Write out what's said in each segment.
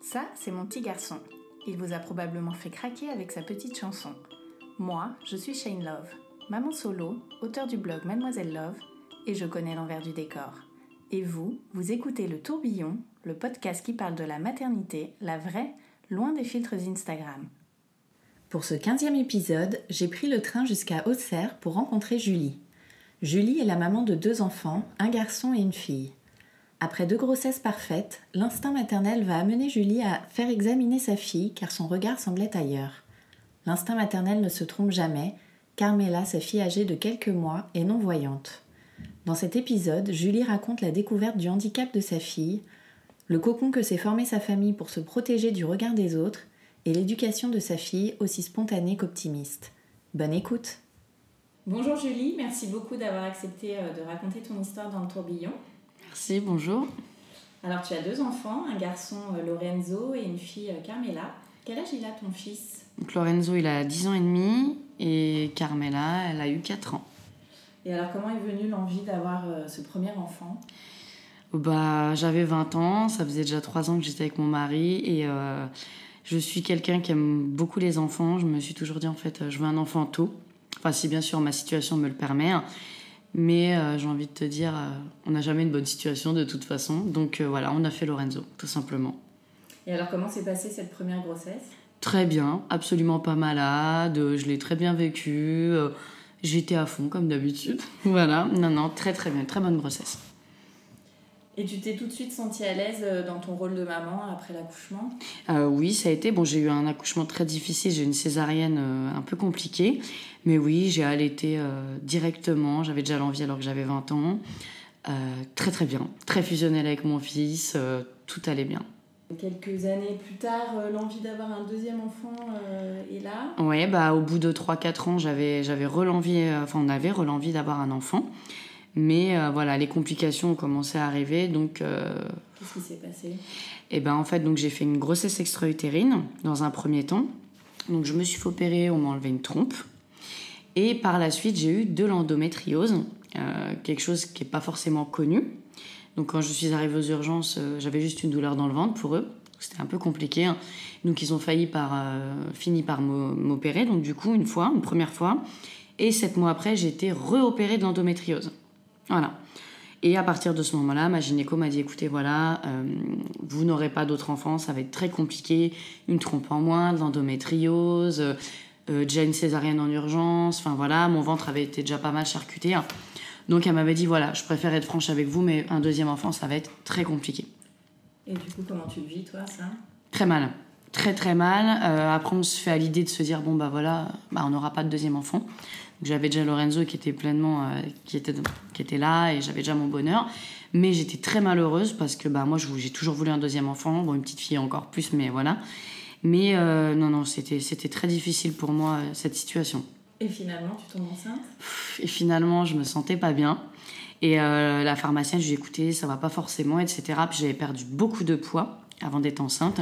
Ça, c'est mon petit garçon. Il vous a probablement fait craquer avec sa petite chanson. Moi, je suis Shane Love, maman solo, auteur du blog Mademoiselle Love, et je connais l'envers du décor. Et vous, vous écoutez Le Tourbillon, le podcast qui parle de la maternité, la vraie, loin des filtres Instagram. Pour ce 15e épisode, j'ai pris le train jusqu'à Auxerre pour rencontrer Julie. Julie est la maman de deux enfants, un garçon et une fille. Après deux grossesses parfaites, l'instinct maternel va amener Julie à faire examiner sa fille car son regard semblait ailleurs. L'instinct maternel ne se trompe jamais, Carmela, sa fille âgée de quelques mois, est non-voyante. Dans cet épisode, Julie raconte la découverte du handicap de sa fille, le cocon que s'est formé sa famille pour se protéger du regard des autres, et l'éducation de sa fille aussi spontanée qu'optimiste. Bonne écoute Bonjour Julie, merci beaucoup d'avoir accepté euh, de raconter ton histoire dans le tourbillon. Merci, bonjour. Alors tu as deux enfants, un garçon euh, Lorenzo et une fille euh, Carmela. Quel âge il a ton fils? Donc Lorenzo, il a 10 ans et demi et Carmela, elle a eu 4 ans. Et alors comment est venue l'envie d'avoir ce premier enfant? Bah, j'avais 20 ans, ça faisait déjà 3 ans que j'étais avec mon mari et euh, je suis quelqu'un qui aime beaucoup les enfants. Je me suis toujours dit en fait, je veux un enfant tôt. Enfin, si bien sûr ma situation me le permet. hein. Mais euh, j'ai envie de te dire, euh, on n'a jamais une bonne situation de toute façon. Donc euh, voilà, on a fait Lorenzo, tout simplement. Et alors comment s'est passée cette première grossesse? Très bien, absolument pas malade, je l'ai très bien vécu, euh, j'étais à fond comme d'habitude. voilà, non, non, très très bien, très bonne grossesse. Et tu t'es tout de suite sentie à l'aise euh, dans ton rôle de maman après l'accouchement? Euh, oui, ça a été, bon, j'ai eu un accouchement très difficile, j'ai une césarienne euh, un peu compliquée, mais oui, j'ai allaité euh, directement, j'avais déjà l'envie alors que j'avais 20 ans. Très très bien, très fusionnelle avec mon fils, tout allait bien. Quelques années plus tard, l'envie d'avoir un deuxième enfant est là? Ouais, bah au bout de 3-4 ans, j'avais j'avais relenvie, euh, enfin on avait relenvie d'avoir un enfant. Mais euh, voilà, les complications ont commencé à arriver, donc euh, Qu'est-ce qui s'est passé? et ben en fait donc j'ai fait une grossesse extra-utérine dans un premier temps. Donc je me suis fait opérer, on m'a enlevé une trompe. Et par la suite, j'ai eu de l'endométriose, euh, quelque chose qui n'est pas forcément connu. Donc quand je suis arrivée aux urgences, j'avais juste une douleur dans le ventre pour eux. C'était un peu compliqué. hein. Donc ils ont failli par, fini par m'o- m'opérer. Donc du coup, une fois, une première fois. Et sept mois après, j'ai été reopérée de l'endométriose. Voilà. Et à partir de ce moment-là, ma gynéco m'a dit écoutez, voilà, euh, vous n'aurez pas d'autres enfants, ça va être très compliqué, une trompe en moins, de l'endométriose, euh, euh, déjà une césarienne en urgence, enfin voilà, mon ventre avait été déjà pas mal charcuté. hein. Donc elle m'avait dit voilà, je préfère être franche avec vous, mais un deuxième enfant, ça va être très compliqué. Et du coup, comment tu le vis, toi, ça? Très mal. Très très mal. Euh, après, on se fait à l'idée de se dire bon bah voilà, bah, on n'aura pas de deuxième enfant. J'avais déjà Lorenzo qui était pleinement, euh, qui était qui était là et j'avais déjà mon bonheur. Mais j'étais très malheureuse parce que bah moi j'ai toujours voulu un deuxième enfant, bon une petite fille encore plus, mais voilà. Mais euh, non non, c'était c'était très difficile pour moi euh, cette situation. Et finalement, tu tombes enceinte? Et finalement, je me sentais pas bien. Et euh, la pharmacienne, je lui ai dit, écoutez, ça va pas forcément, etc. Puis j'avais perdu beaucoup de poids avant d'être enceinte.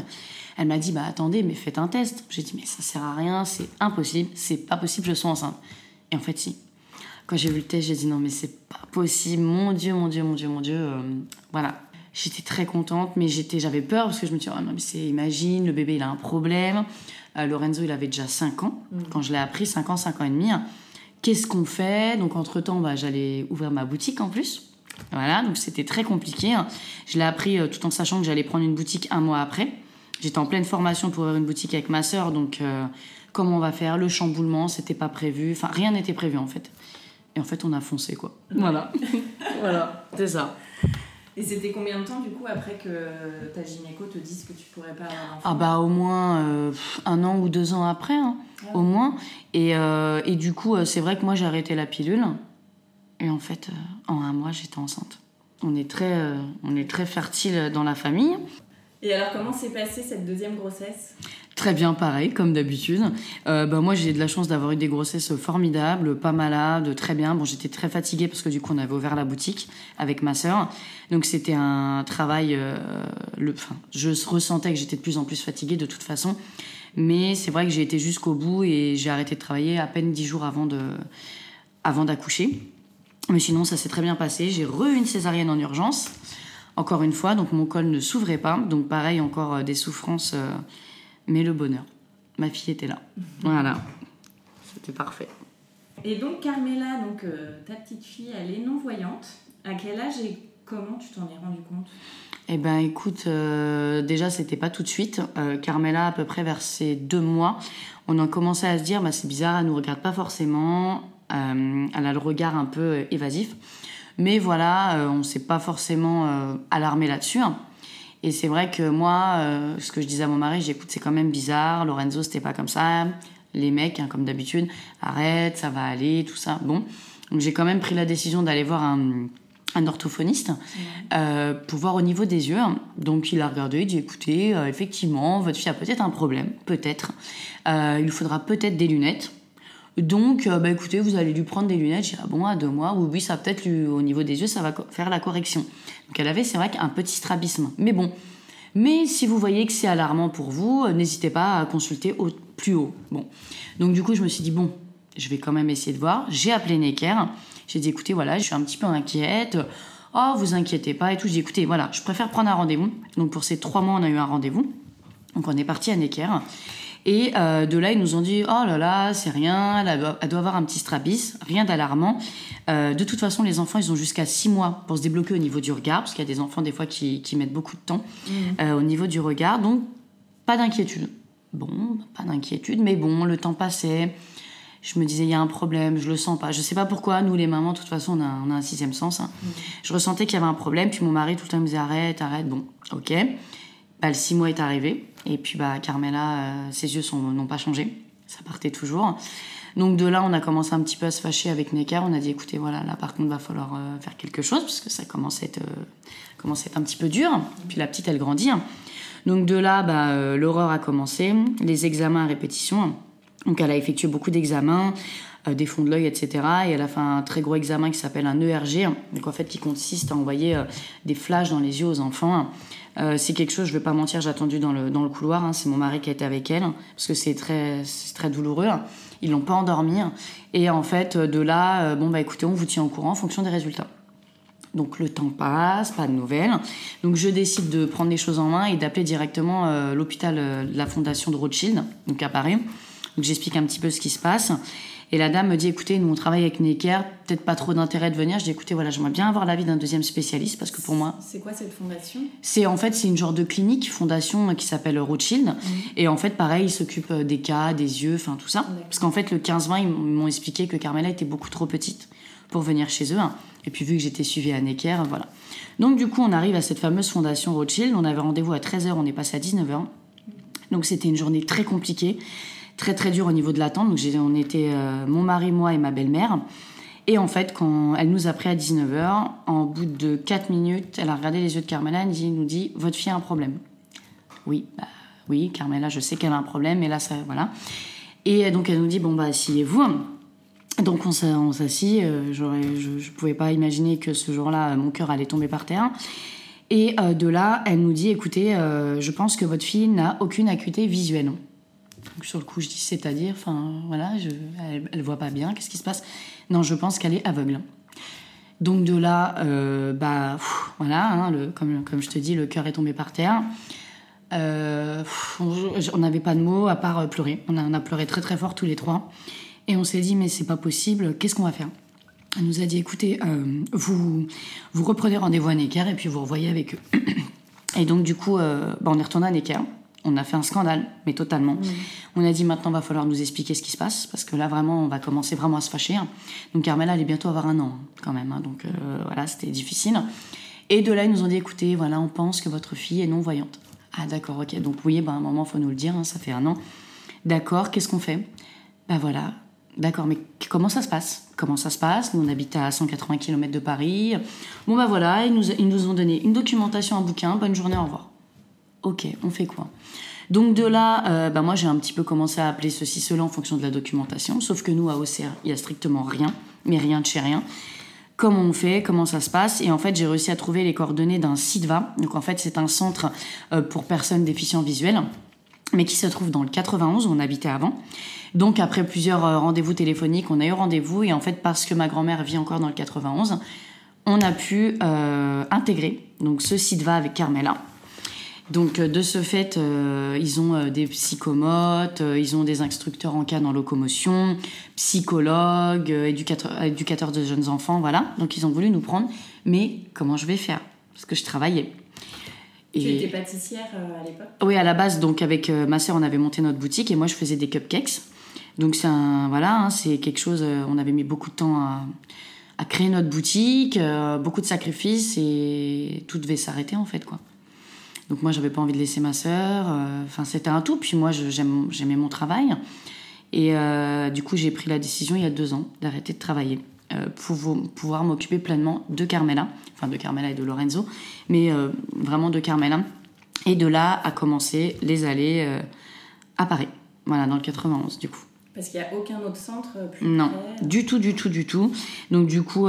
Elle m'a dit, bah attendez, mais faites un test. J'ai dit, mais ça sert à rien, c'est impossible, c'est pas possible, je suis enceinte. Et en fait, si. Quand j'ai vu le test, j'ai dit, non, mais c'est pas possible, mon Dieu, mon Dieu, mon Dieu, mon Dieu. Euh, voilà. J'étais très contente, mais j'étais, j'avais peur parce que je me dit, oh non, mais c'est, imagine, le bébé, il a un problème. Euh, Lorenzo, il avait déjà 5 ans quand je l'ai appris, 5 ans, 5 ans et demi. Qu'est-ce qu'on fait? Donc, entre-temps, bah, j'allais ouvrir ma boutique en plus. Voilà, donc c'était très compliqué. hein. Je l'ai appris euh, tout en sachant que j'allais prendre une boutique un mois après. J'étais en pleine formation pour ouvrir une boutique avec ma sœur, donc euh, comment on va faire Le chamboulement, c'était pas prévu. Enfin, rien n'était prévu en fait. Et en fait, on a foncé quoi. Voilà. voilà, c'est ça. Et c'était combien de temps du coup après que ta gynéco te dise que tu pourrais pas avoir d'enfant Ah bah au moins euh, un an ou deux ans après, hein, Ah au moins. Et, euh, et du coup, euh, c'est vrai que moi j'ai arrêté la pilule. Et en fait, en un mois, j'étais enceinte. On est très, euh, on est très fertile dans la famille. Et alors comment s'est passée cette deuxième grossesse? Très bien, pareil, comme d'habitude. Euh, bah, moi, j'ai de la chance d'avoir eu des grossesses formidables, pas malade, très bien. Bon, j'étais très fatiguée parce que du coup, on avait ouvert la boutique avec ma sœur. Donc, c'était un travail. euh, je ressentais que j'étais de plus en plus fatiguée de toute façon. Mais c'est vrai que j'ai été jusqu'au bout et j'ai arrêté de travailler à peine dix jours avant de, d'accoucher. Mais sinon, ça s'est très bien passé. J'ai re une césarienne en urgence. Encore une fois, donc mon col ne s'ouvrait pas. Donc, pareil, encore euh, des souffrances. euh, mais le bonheur. Ma fille était là. Voilà. C'était parfait. Et donc Carmela, donc euh, ta petite fille, elle est non-voyante. À quel âge et comment tu t'en es rendu compte? Eh ben, écoute, euh, déjà, c'était pas tout de suite. Euh, Carmela, à peu près vers ses deux mois, on a commencé à se dire, bah, c'est bizarre, elle nous regarde pas forcément. Elle a le regard un peu évasif. Mais voilà, on s'est pas forcément alarmé là-dessus. hein. Et c'est vrai que moi, euh, ce que je disais à mon mari, j'écoute, c'est quand même bizarre. Lorenzo, c'était pas comme ça. Les mecs, hein, comme d'habitude, arrête, ça va aller, tout ça. Bon. Donc j'ai quand même pris la décision d'aller voir un, un orthophoniste euh, pour voir au niveau des yeux. Donc il a regardé, il dit écoutez, euh, effectivement, votre fille a peut-être un problème, peut-être. Il lui faudra peut-être des lunettes. Donc, bah, écoutez, vous allez lui prendre des lunettes. J'ai dit, ah bon, à deux mois, oui, oui, ça peut-être au niveau des yeux, ça va faire la correction. Donc, elle avait, c'est vrai, un petit strabisme. Mais bon. Mais si vous voyez que c'est alarmant pour vous, euh, n'hésitez pas à consulter au, plus haut. Bon. Donc, du coup, je me suis dit, bon, je vais quand même essayer de voir. J'ai appelé Necker. J'ai dit, écoutez, voilà, je suis un petit peu inquiète. Oh, vous inquiétez pas et tout. J'ai dit, écoutez, voilà, je préfère prendre un rendez-vous. Donc, pour ces trois mois, on a eu un rendez-vous. Donc, on est parti à Necker. Et euh, de là, ils nous ont dit Oh là là, c'est rien, elle doit, elle doit avoir un petit strabis, rien d'alarmant. Euh, de toute façon, les enfants, ils ont jusqu'à six mois pour se débloquer au niveau du regard, parce qu'il y a des enfants, des fois, qui, qui mettent beaucoup de temps euh, au niveau du regard. Donc, pas d'inquiétude. Bon, pas d'inquiétude, mais bon, le temps passait. Je me disais, il y a un problème, je le sens pas. Je sais pas pourquoi, nous les mamans, de toute façon, on a, on a un sixième sens. hein. Je ressentais qu'il y avait un problème, puis mon mari tout le temps me disait, arrête, arrête, bon, ok. Bah, le six mois est arrivé, et puis bah, Carmela, euh, ses yeux n'ont pas changé, ça partait toujours. Donc de là, on a commencé un petit peu à se fâcher avec Necker. On a dit, écoutez, voilà, là par contre, va falloir euh, faire quelque chose, parce que ça commence à être, euh, commence à être un petit peu dur. Puis la petite, elle grandit. Donc de là, bah, l'horreur a commencé, les examens à répétition. Donc elle a effectué beaucoup d'examens, des fonds de l'œil, etc. Et elle a fait un très gros examen qui s'appelle un ERG, donc en fait qui consiste à envoyer des flashs dans les yeux aux enfants. Euh, c'est quelque chose, je vais pas mentir, j'ai attendu dans le, dans le couloir. hein. c'est mon mari qui a été avec elle, parce que c'est très, très douloureux. Ils l'ont pas endormi. Et en fait, de là, euh, bon bah écoutez, on vous tient au courant en fonction des résultats. Donc le temps passe, pas de nouvelles. Donc je décide de prendre les choses en main et d'appeler directement euh, l'hôpital euh, de la fondation de Rothschild, donc à Paris. Donc j'explique un petit peu ce qui se passe. Et la dame me dit, écoutez, nous on travaille avec Necker, peut-être pas trop d'intérêt de venir. Je dis, écoutez, voilà, j'aimerais bien avoir l'avis d'un deuxième spécialiste parce que pour moi, C'est quoi cette fondation? C'est en fait c'est une genre de clinique fondation qui s'appelle Rothschild. Et en fait pareil ils s'occupent euh, des cas des yeux enfin tout ça. Parce qu'en fait le 15-20 ils m'ont expliqué que Carmela était beaucoup trop petite pour venir chez eux hein. et puis vu que j'étais suivie à Necker voilà. Donc du coup on arrive à cette fameuse fondation Rothschild. On avait rendez-vous à 13h on est passé à 19h donc c'était une journée très compliquée très très dure au niveau de l'attente donc on était euh, mon mari moi et ma belle-mère et en fait, quand elle nous a pris à 19h, en bout de 4 minutes, elle a regardé les yeux de Carmela et nous dit Votre fille a un problème. Oui, bah, oui, Carmela, je sais qu'elle a un problème, mais là, ça, voilà. Et donc, elle nous dit Bon, bah, asseyez-vous. Donc, on s'a- on s'assit. euh, je ne pouvais pas imaginer que ce jour-là, mon cœur allait tomber par terre. Et euh, de là, elle nous dit Écoutez, je pense que votre fille n'a aucune acuité visuelle. Donc, sur le coup, je dis C'est-à-dire, enfin, voilà, elle, elle voit pas bien, qu'est-ce qui se passe? Non, je pense qu'elle est aveugle. Donc de là, euh, bah voilà, hein, comme, je te dis, le cœur est tombé par terre. Euh, on n'avait pas de mots à part pleurer. On a, pleuré très très fort tous les trois. Et on s'est dit, mais c'est pas possible, qu'est-ce qu'on va faire? Elle nous a dit, écoutez, euh, vous, vous reprenez rendez-vous à Necker et puis vous revoyez avec eux. Et donc du coup, bah, on est retourné à Necker. On a fait un scandale, mais totalement. On a dit maintenant va falloir nous expliquer ce qui se passe parce que là vraiment on va commencer vraiment à se fâcher. Donc Carmela allait bientôt avoir un an hein, quand même, hein, donc euh, voilà c'était difficile. Et de là, ils nous ont dit écoutez, voilà, on pense que votre fille est non-voyante. Ah, d'accord, ok. Donc, oui, ben, à un moment, il faut nous le dire, hein, ça fait un an. D'accord, qu'est-ce qu'on fait? Ben voilà, d'accord, mais comment ça se passe? Comment ça se passe? Nous, on habite à 180 km de Paris. Bon, ben voilà, ils nous, ils nous ont donné une documentation, un bouquin, bonne journée, au revoir. Ok, on fait quoi? Donc de là, euh, bah moi j'ai un petit peu commencé à appeler ceci, cela en fonction de la documentation. Sauf que nous, à OCR, il y a strictement rien, mais rien de chez rien. Comment on fait, comment ça se passe? Et en fait, j'ai réussi à trouver les coordonnées d'un CIDVA. Donc en fait, c'est un centre euh, pour personnes déficientes visuelles, mais qui se trouve dans le 91 où on habitait avant. Donc après plusieurs euh, rendez-vous téléphoniques, on a eu rendez-vous. Et en fait, parce que ma grand-mère vit encore dans le 91, on a pu intégrer donc ce CIDVA avec Carmela. Donc euh, de ce fait, euh, ils ont euh, des psychomotes, ils ont des instructeurs en cas en locomotion, psychologues, éducateurs, de jeunes enfants, voilà. Donc ils ont voulu nous prendre, mais comment je vais faire? Parce que je travaillais. Tu étais pâtissière à l'époque? Oui, à la base, donc avec ma sœur, on avait monté notre boutique et moi je faisais des cupcakes. Donc c'est un, voilà, hein, c'est quelque chose. on avait mis beaucoup de temps à, à créer notre boutique, beaucoup de sacrifices et tout devait s'arrêter en fait, quoi. Donc moi, j'avais pas envie de laisser ma sœur. Euh, enfin, c'était un tout. Puis moi, j'aimais mon travail. Et euh, du coup, j'ai pris la décision il y a deux ans d'arrêter de travailler euh, pour pouvoir m'occuper pleinement de Carmela, enfin de Carmela et de Lorenzo, mais vraiment de Carmela. Et de là a commencé les allées à Paris, voilà, dans le 91 du coup. Parce qu'il n'y a aucun autre centre plus Non, du tout, du tout, du tout. Donc du coup,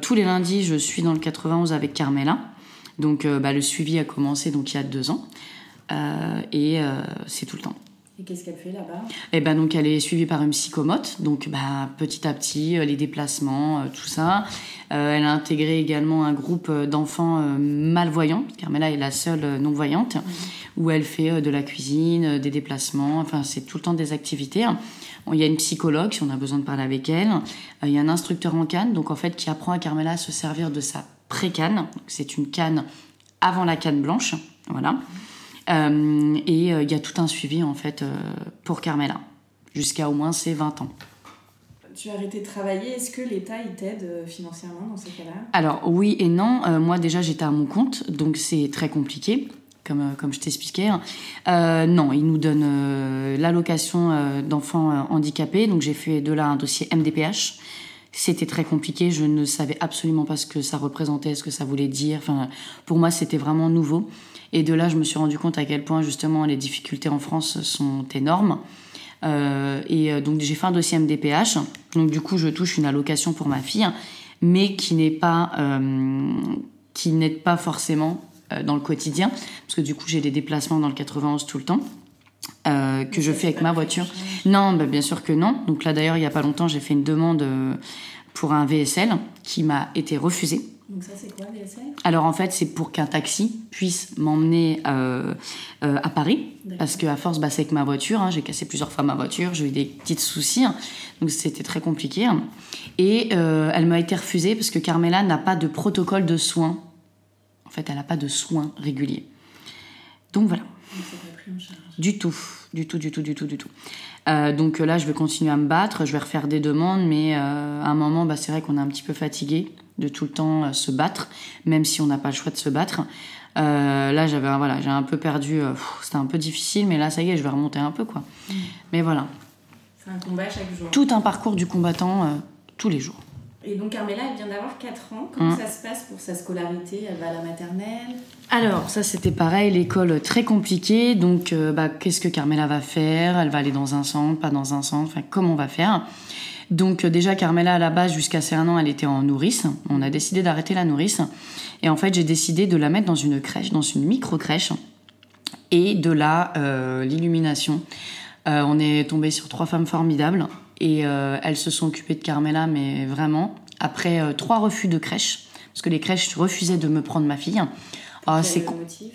tous les lundis, je suis dans le 91 avec Carmela. Donc euh, bah, le suivi a commencé donc il y a deux ans euh, et euh, c'est tout le temps. Et qu'est-ce qu'elle fait là-bas? Eh ben donc elle est suivie par une psychomote, donc bah, petit à petit les déplacements, tout ça. elle a intégré également un groupe d'enfants malvoyants, Carmela est la seule non voyante, où elle fait de la cuisine, des déplacements. Enfin c'est tout le temps des activités. Il y a une psychologue si on a besoin de parler avec elle. Il y a un instructeur en canne, donc en fait qui apprend à Carmela à se servir de sa pré-canne. C'est une canne avant la canne blanche. Voilà. Euh, et euh, il y a tout un suivi en fait euh, pour Carmela, jusqu'à au moins ses 20 ans. Tu as arrêté de travailler, est-ce que l'État t'aide financièrement dans ces cas-là? Alors oui et non. moi déjà j'étais à mon compte, donc c'est très compliqué. Comme, comme je t'expliquais. non, il nous donne l'allocation d'enfants handicapés. Donc j'ai fait de là un dossier MDPH. C'était très compliqué, je ne savais absolument pas ce que ça représentait, ce que ça voulait dire. Enfin, pour moi, c'était vraiment nouveau. Et de là, je me suis rendu compte à quel point justement les difficultés en France sont énormes. Euh, et euh, donc j'ai fait un dossier MDPH. Donc du coup, je touche une allocation pour ma fille, mais qui n'est pas euh, qui n'aide pas forcément dans le quotidien, parce que du coup j'ai des déplacements dans le 91 tout le temps. que je fais avec ma voiture. Non, bah, bien sûr que non. Donc là d'ailleurs, il n'y a pas longtemps, j'ai fait une demande pour un VSL qui m'a été refusé. Donc ça c'est quoi VSL Alors en fait c'est pour qu'un taxi puisse m'emmener euh, euh, à Paris parce qu'à force bah, c'est avec ma voiture, hein, j'ai cassé plusieurs fois ma voiture, j'ai eu des petits soucis, hein. donc c'était très compliqué. Et euh, elle m'a été refusée parce que Carmela n'a pas de protocole de soins. Fait elle n'a pas de soins réguliers. Donc voilà. Du tout, du tout, du tout, du tout, du tout. Euh, donc là, je vais continuer à me battre, je vais refaire des demandes, mais euh, à un moment, bah, c'est vrai qu'on est un petit peu fatigué de tout le temps euh, se battre, même si on n'a pas le choix de se battre. là, j'avais voilà, j'ai un peu perdu, c'était un peu difficile, mais là, ça y est, je vais remonter un peu, quoi. Mm. Mais voilà. C'est un combat chaque jour. Tout un parcours du combattant tous les jours. Et donc Carmela, elle vient d'avoir 4 ans. Comment mm. ça se passe pour sa scolarité? Elle va à la maternelle? Alors, ça c'était pareil, l'école très compliquée. Donc, euh, bah, qu'est-ce que Carmela va faire? Elle va aller dans un centre, pas dans un centre Enfin, comment on va faire? Donc euh, déjà Carmela à la base jusqu'à ses 1 an elle était en nourrice. On a décidé d'arrêter la nourrice et en fait j'ai décidé de la mettre dans une crèche, dans une micro crèche et de là euh, l'illumination. on est tombé sur trois femmes formidables et euh, elles se sont occupées de Carmela, mais vraiment, après euh, trois refus de crèche, parce que les crèches refusaient de me prendre ma fille. Oh, c'est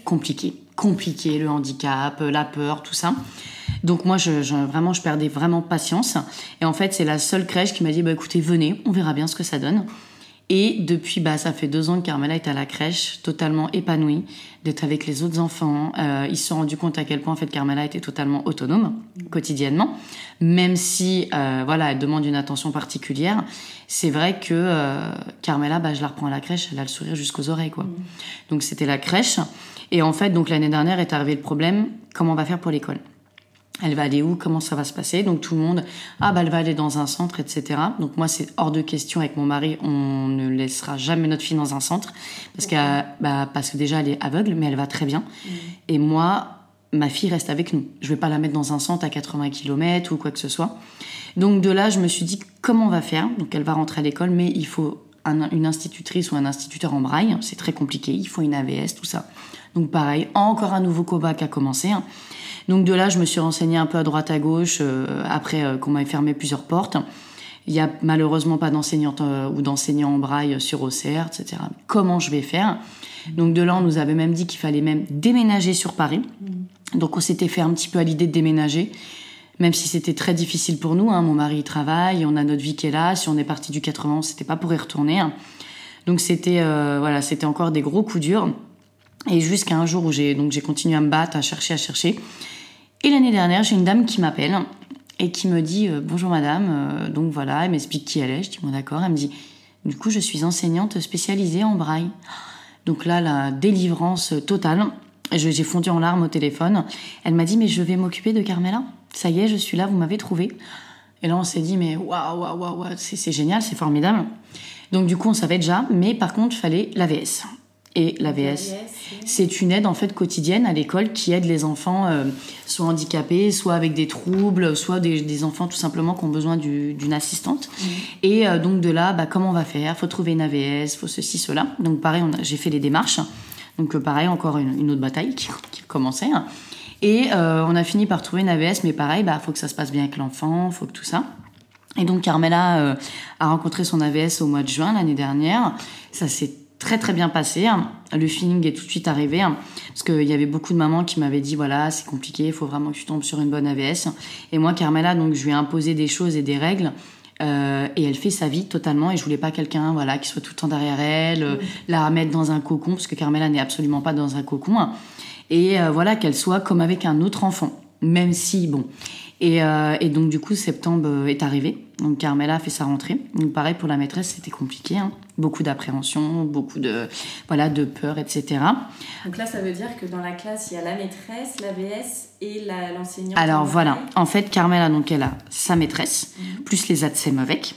compliqué, compliqué, le handicap, euh, la peur, tout ça. Donc moi, je, vraiment, je perdais vraiment patience. Et en fait, c'est la seule crèche qui m'a dit, bah écoutez, venez, on verra bien ce que ça donne. Et depuis, bah, ça fait deux ans que Carmela est à la crèche, totalement épanouie, d'être avec les autres enfants. Euh, ils se sont rendus compte à quel point, en fait, Carmela était totalement autonome, quotidiennement. Même si, euh, voilà, elle demande une attention particulière, c'est vrai que euh, Carmela, bah, je la reprends à la crèche, elle a le sourire jusqu'aux oreilles, quoi. Donc, c'était la crèche. Et en fait, donc, l'année dernière est arrivé le problème, comment on va faire pour l'école? Elle va aller où Comment ça va se passer? Donc tout le monde, ah bah elle va aller dans un centre, etc. Donc moi c'est hors de question avec mon mari, on ne laissera jamais notre fille dans un centre parce que bah, parce que déjà elle est aveugle, mais elle va très bien. Mm. Et moi, ma fille reste avec nous. Je vais pas la mettre dans un centre à 80 km ou quoi que ce soit. Donc de là, je me suis dit comment on va faire? Donc elle va rentrer à l'école, mais il faut un- une institutrice ou un instituteur en braille. C'est très compliqué. Il faut une AVS, tout ça. Donc pareil, encore un nouveau combat qui a commencé. hein. Donc de là, je me suis renseignée un peu à droite à gauche euh, après euh, qu'on m'ait fermé plusieurs portes. Il y a malheureusement pas d'enseignante euh, ou d'enseignant en braille sur OCR, etc. Comment je vais faire? Donc de là, on nous avait même dit qu'il fallait même déménager sur Paris. Donc on s'était fait un petit peu à l'idée de déménager, même si c'était très difficile pour nous. hein. Mon mari il travaille, on a notre vie qui est là. Si on est parti du 91, c'était pas pour y retourner. hein. Donc c'était euh, voilà, c'était encore des gros coups durs. Et jusqu'à un jour où j'ai donc j'ai continué à me battre, à chercher, à chercher. Et l'année dernière, j'ai une dame qui m'appelle et qui me dit euh, bonjour madame. Euh, donc voilà, elle m'explique qui elle est. Je dis bon d'accord. Elle me dit du coup je suis enseignante spécialisée en braille. Donc là la délivrance totale. J'ai fondu en larmes au téléphone. Elle m'a dit mais je vais m'occuper de Carmela. Ça y est, je suis là, vous m'avez trouvé. Et là on s'est dit mais waouh waouh waouh c'est génial, c'est formidable. Donc du coup on savait déjà, mais par contre il fallait l'AVS. Et l'AVS, c'est une aide en fait quotidienne à l'école qui aide les enfants euh, soit handicapés, soit avec des troubles, soit des, des enfants tout simplement qui ont besoin du- d'une assistante. Et euh, donc de là, bah, comment on va faire? Faut trouver une AVS, faut ceci, cela. Donc pareil, j'ai fait les démarches. Donc euh, pareil, encore une, une autre bataille qui, qui commençait. hein. Et euh, on a fini par trouver une AVS, mais pareil, bah faut que ça se passe bien avec l'enfant, faut que tout ça. Et donc Carmela euh, a rencontré son AVS au mois de juin l'année dernière. Ça s'est très très bien passé. hein. Le feeling est tout de suite arrivé. hein. Parce qu'il y avait beaucoup de mamans qui m'avaient dit voilà, c'est compliqué, il faut vraiment que tu tombes sur une bonne AVS. Et moi, Carmela, donc je lui ai imposé des choses et des règles. euh, et elle fait sa vie totalement et je voulais pas quelqu'un voilà qui soit tout le temps derrière elle euh, la mettre dans un cocon parce que Carmela n'est absolument pas dans un cocon hein. Et euh, voilà qu'elle soit comme avec un autre enfant même si bon. Et, euh, et donc du coup septembre euh, est arrivé donc Carmela a fait sa rentrée. Donc pareil pour la maîtresse c'était compliqué hein. beaucoup d'appréhension beaucoup de voilà de peur etc Donc là, ça veut dire que dans la classe, il y a la maîtresse, l'AVS et l'enseignante. alors voilà. en fait Carmela donc elle a sa maîtresse plus les ATSEM avec.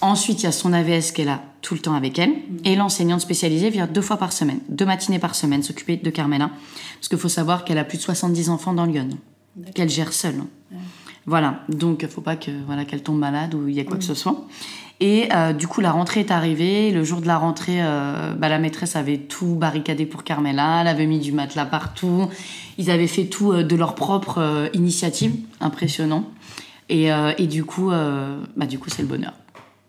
Ensuite il y a son AVS qu'elle a tout le temps avec elle. Et l'enseignante spécialisée vient deux fois par semaine deux matinées par semaine s'occuper de Carmela parce qu'il faut savoir qu'elle a plus de 70 enfants dans Lyon qu'elle gère seule Voilà, donc il faut pas que voilà qu'elle tombe malade ou il y ait quoi que ce soit. Et euh, du coup, la rentrée est arrivée. Le jour de la rentrée, euh, bah, la maîtresse avait tout barricadé pour Carmela. Elle avait mis du matelas partout. Ils avaient fait tout euh, de leur propre initiative. Impressionnant. Et, et du coup, bah, du coup, c'est le bonheur.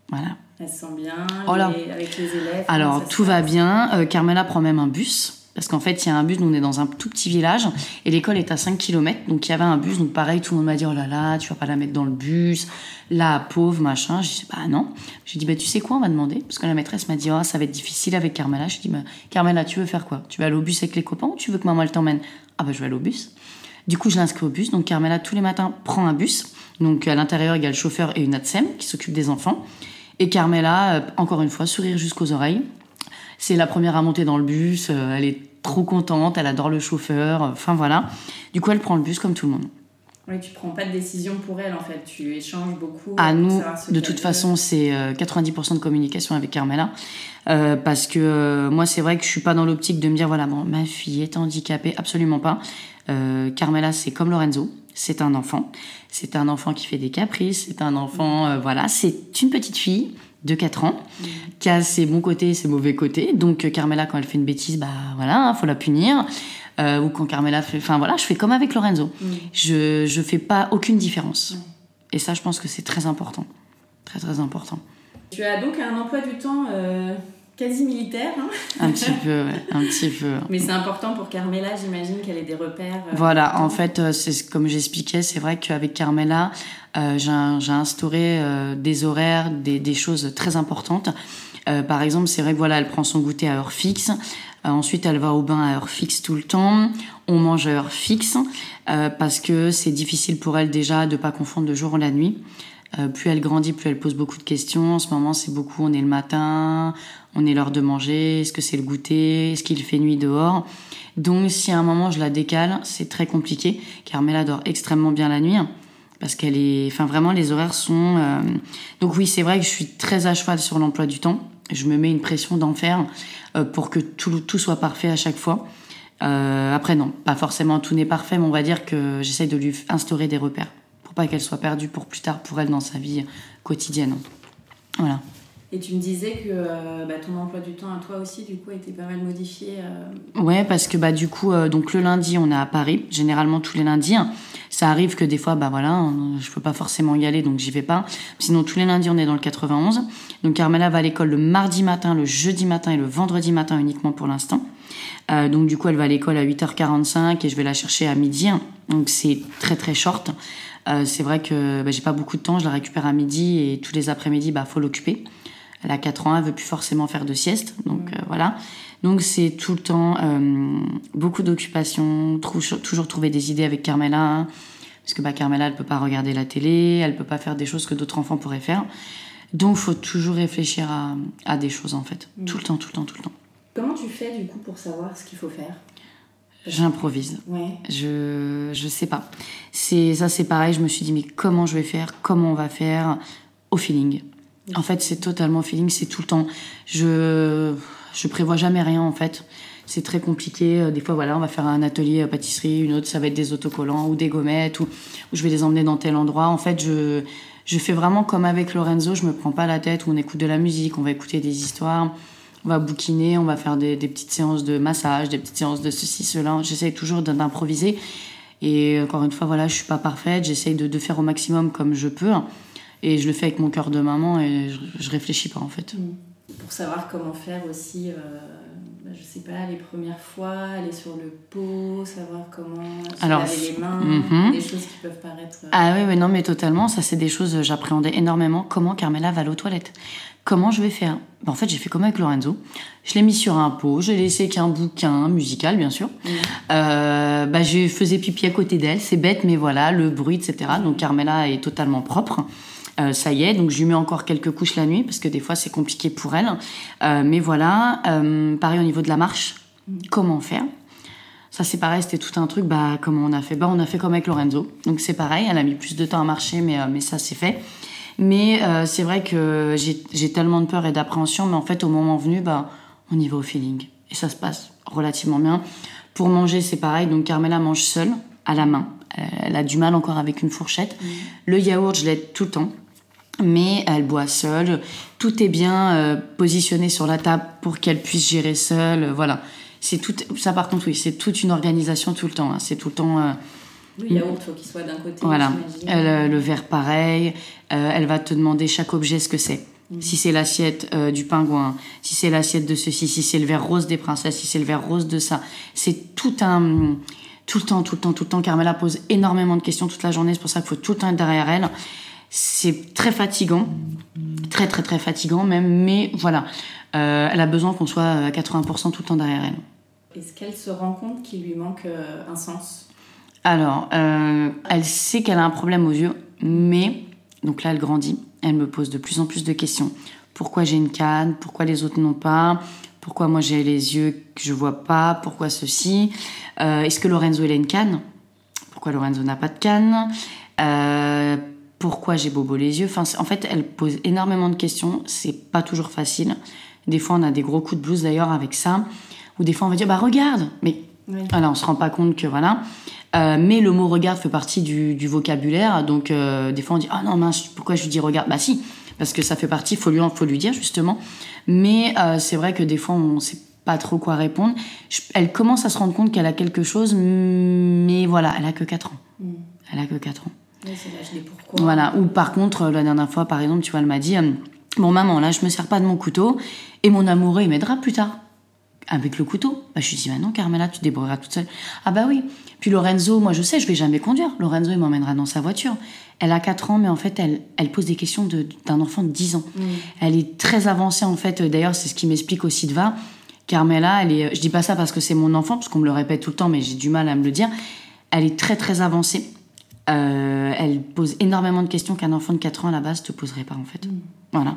Voilà. Elle se sent bien Oh les- avec les élèves. Alors tout va bien. Carmela prend même un bus. Parce qu'en fait, il y a un bus, on est dans un tout petit village et l'école est à 5 km. Donc il y avait un bus. Donc pareil, tout le monde m'a dit Oh là là, tu vas pas la mettre dans le bus. Là, pauvre, machin. Je dis Bah non. J'ai dit Bah tu sais quoi, on va demander. Parce que la maîtresse m'a dit Oh, ça va être difficile avec Carmela. Je dis Bah Carmela, tu veux faire quoi? Tu veux aller au bus avec les copains ou tu veux que maman elle t'emmène? Ah bah je vais aller au bus. Du coup, je l'inscris au bus. Donc Carmela, tous les matins, prend un bus. Donc à l'intérieur, il y a le chauffeur et une ATSEM qui s'occupe des enfants. Et Carmela, euh, encore une fois, sourire jusqu'aux oreilles. C'est la première à monter dans le bus. euh, elle est trop contente. Elle adore le chauffeur. euh, Enfin voilà. Du coup, elle prend le bus comme tout le monde. Oui, tu prends pas de décision pour elle en fait. Tu échanges beaucoup. À pour nous, savoir ce de toute façon, c'est euh, 90% de communication avec Carmela. Euh, parce que euh, moi, c'est vrai que je suis pas dans l'optique de me dire, voilà, bon, ma fille est handicapée. Absolument pas. Euh, Carmela, c'est comme Lorenzo. C'est un enfant. C'est un enfant qui fait des caprices. C'est un enfant, euh, voilà. C'est une petite fille de 4 ans qui a ses bons côtés et ses mauvais côtés. Donc, euh, Carmela, quand elle fait une bêtise, bah voilà, faut la punir. Euh, ou quand Carmela fait. Enfin voilà, je fais comme avec Lorenzo. Je, je fais pas aucune différence. Et ça, je pense que c'est très important. Très, très important. Tu as donc un emploi du temps euh, quasi militaire. hein. Un petit peu, ouais, un petit peu. Mais c'est important pour Carmela, j'imagine qu'elle ait des repères. euh, Voilà, en fait, euh, c'est comme j'expliquais, c'est vrai qu'avec Carmela, euh, j'ai instauré euh, des horaires, des, des choses très importantes. Par exemple, c'est vrai que voilà, elle prend son goûter à heure fixe. Ensuite, elle va au bain à heure fixe tout le temps. On mange à heure fixe parce que c'est difficile pour elle déjà de pas confondre le jour ou la nuit. Euh, plus elle grandit, plus elle pose beaucoup de questions. En ce moment, c'est beaucoup. On est le matin, on est l'heure de manger. Est-ce que c'est le goûter? Est-ce qu'il fait nuit dehors? Donc, si à un moment je la décale, c'est très compliqué. Carmela dort extrêmement bien la nuit parce qu'elle est. Enfin, vraiment, les horaires sont. euh, Donc oui, c'est vrai que je suis très à cheval sur l'emploi du temps. Je me mets une pression d'enfer euh, pour que tout, tout soit parfait à chaque fois. Euh, après, non, pas forcément tout n'est parfait, mais on va dire que j'essaye de lui instaurer des repères pas qu'elle soit perdue pour plus tard pour elle dans sa vie quotidienne. Voilà. Et tu me disais que euh, bah, ton emploi du temps à toi aussi, du coup, a été pas mal modifié. euh, Ouais, parce que bah du coup, euh, donc le lundi, on est à Paris, généralement tous les lundis. hein. Ça arrive que des fois, bah voilà, je peux pas forcément y aller, donc j'y vais pas. Sinon, tous les lundis, on est dans le 91. Donc Carmela va à l'école le mardi matin, le jeudi matin et le vendredi matin uniquement pour l'instant. Euh, donc du coup, elle va à l'école à 8h45 et je vais la chercher à midi. hein. Donc c'est très très short. C'est vrai que bah, j'ai pas beaucoup de temps, je la récupère à midi et tous les après-midi, bah faut l'occuper. Elle a 4 ans, elle veut plus forcément faire de sieste, donc euh, voilà. Donc c'est tout le temps euh, beaucoup d'occupations, trou- toujours trouver des idées avec Carmela, hein. parce que bah, Carmela elle peut pas regarder la télé, elle peut pas faire des choses que d'autres enfants pourraient faire. Donc faut toujours réfléchir à, à des choses en fait, tout le temps, tout le temps, tout le temps. Comment tu fais, du coup, pour savoir ce qu'il faut faire? J'improvise. Ouais. Je je sais pas. C'est ça c'est pareil, je me suis dit mais comment je vais faire? Comment on va faire? Au feeling. En fait, c'est totalement feeling, c'est tout le temps. Je je prévois jamais rien en fait. C'est très compliqué. Euh, Des fois, voilà, on va faire un atelier à pâtisserie, une autre, ça va être des autocollants ou des gommettes, ou, je vais les emmener dans tel endroit. En fait, je, je fais vraiment comme avec Lorenzo, je me prends pas la tête, on écoute de la musique, on va écouter des histoires, on va bouquiner, on va faire des, petites séances de massage, des petites séances de ceci, cela. J'essaye toujours d'improviser. Et encore une fois, voilà, je suis pas parfaite, j'essaye de, de faire au maximum comme je peux. Et je le fais avec mon cœur de maman et je, je réfléchis pas en fait. Pour savoir comment faire aussi, euh, bah, je sais pas, les premières fois, aller sur le pot, savoir comment se Alors, laver les mains, mhm. des choses qui peuvent paraître. euh, Ah oui, oui, non, mais totalement. Ça, c'est des choses, euh, j'appréhendais énormément. Comment Carmela va aller aux toilettes Comment je vais faire? Ben, En fait, j'ai fait comme avec Lorenzo. Je l'ai mis sur un pot, je l'ai laissé avec un bouquin musical, bien sûr. Euh, bah, je faisais pipi à côté d'elle. C'est bête, mais voilà, le bruit, etc. Donc, Carmela est totalement propre. Euh, ça y est, donc je lui mets encore quelques couches la nuit parce que des fois c'est compliqué pour elle. Euh, mais voilà, euh, pareil au niveau de la marche, comment faire? Ça c'est pareil, c'était tout un truc. Bah comment on a fait? Bah on a fait comme avec Lorenzo. Donc c'est pareil, elle a mis plus de temps à marcher, mais mais ça c'est fait. Mais c'est vrai que j'ai tellement de peur et d'appréhension, mais en fait au moment venu, bah on y va au feeling et ça se passe relativement bien. Pour manger c'est pareil, donc Carmela mange seule à la main. Elle a du mal encore avec une fourchette. Le yaourt je l'aide tout le temps mais elle boit seule. Tout est bien euh, positionné sur la table pour qu'elle puisse gérer seule. euh, voilà. C'est tout. Ça, par contre, oui, c'est toute une organisation tout le temps. hein. C'est tout le temps. euh, Le yaourt, faut qu'il soit d'un côté. voilà. Elle, euh, le verre, pareil. Elle va te demander chaque objet ce que c'est. Si c'est l'assiette du pingouin, si c'est l'assiette de ceci, si c'est le verre rose des princesses, si c'est le verre rose de ça. C'est tout un. Tout le temps, tout le temps, tout le temps. Carmela pose énormément de questions toute la journée. C'est pour ça qu'il faut tout le temps être derrière elle. C'est très fatigant. Très, très, très fatigant même. Mais voilà. Euh, elle a besoin qu'on soit à 80% tout le temps derrière elle. Est-ce qu'elle se rend compte qu'il lui manque euh, un sens? Alors, euh, elle sait qu'elle a un problème aux yeux, mais donc là, elle grandit. Elle me pose de plus en plus de questions. Pourquoi j'ai une canne? Pourquoi les autres n'ont pas? Pourquoi moi j'ai les yeux que je vois pas? Pourquoi ceci? Euh, Est-ce que Lorenzo il a une canne? Pourquoi Lorenzo n'a pas de canne? Euh, Pourquoi j'ai bobo les yeux Enfin, en fait, elle pose énormément de questions. C'est pas toujours facile. Des fois, on a des gros coups de blues d'ailleurs avec ça. Ou des fois, on va dire bah regarde, mais Oui. voilà, on se rend pas compte que voilà. Euh, mais le mot regarde fait partie du, du vocabulaire, donc euh, des fois on dit ah non mince pourquoi je lui dis regarde? Bah si parce que ça fait partie faut lui faut lui dire justement. Mais euh, c'est vrai que des fois on sait pas trop quoi répondre. Je- elle commence à se rendre compte qu'elle a quelque chose, mais voilà elle a que 4 ans. Mm. Elle a que 4 ans. Oui, c'est l'âge des pourquoi. Voilà. Ou par contre, euh, la dernière fois, par exemple, tu vois, elle m'a dit euh, Bon, maman, là, je me sers pas de mon couteau et mon amoureux, il m'aidera plus tard. avec le couteau. Bah, je lui dis, bah non, Carmela, tu te débrouilleras toute seule. Ah bah oui. Puis Lorenzo, moi je sais, je vais jamais conduire. Lorenzo, il m'emmènera dans sa voiture. Elle a 4 ans, mais en fait, elle, elle pose des questions de- d'un enfant de 10 ans. Elle est très avancée, en fait. D'ailleurs, c'est ce qui m'explique aussi de va. Carmela, elle est, je dis pas ça parce que c'est mon enfant, parce qu'on me le répète tout le temps, mais j'ai du mal à me le dire. Elle est très, très avancée. Euh, elle pose énormément de questions qu'un enfant de 4 ans à la base te poserait pas, en fait. Voilà.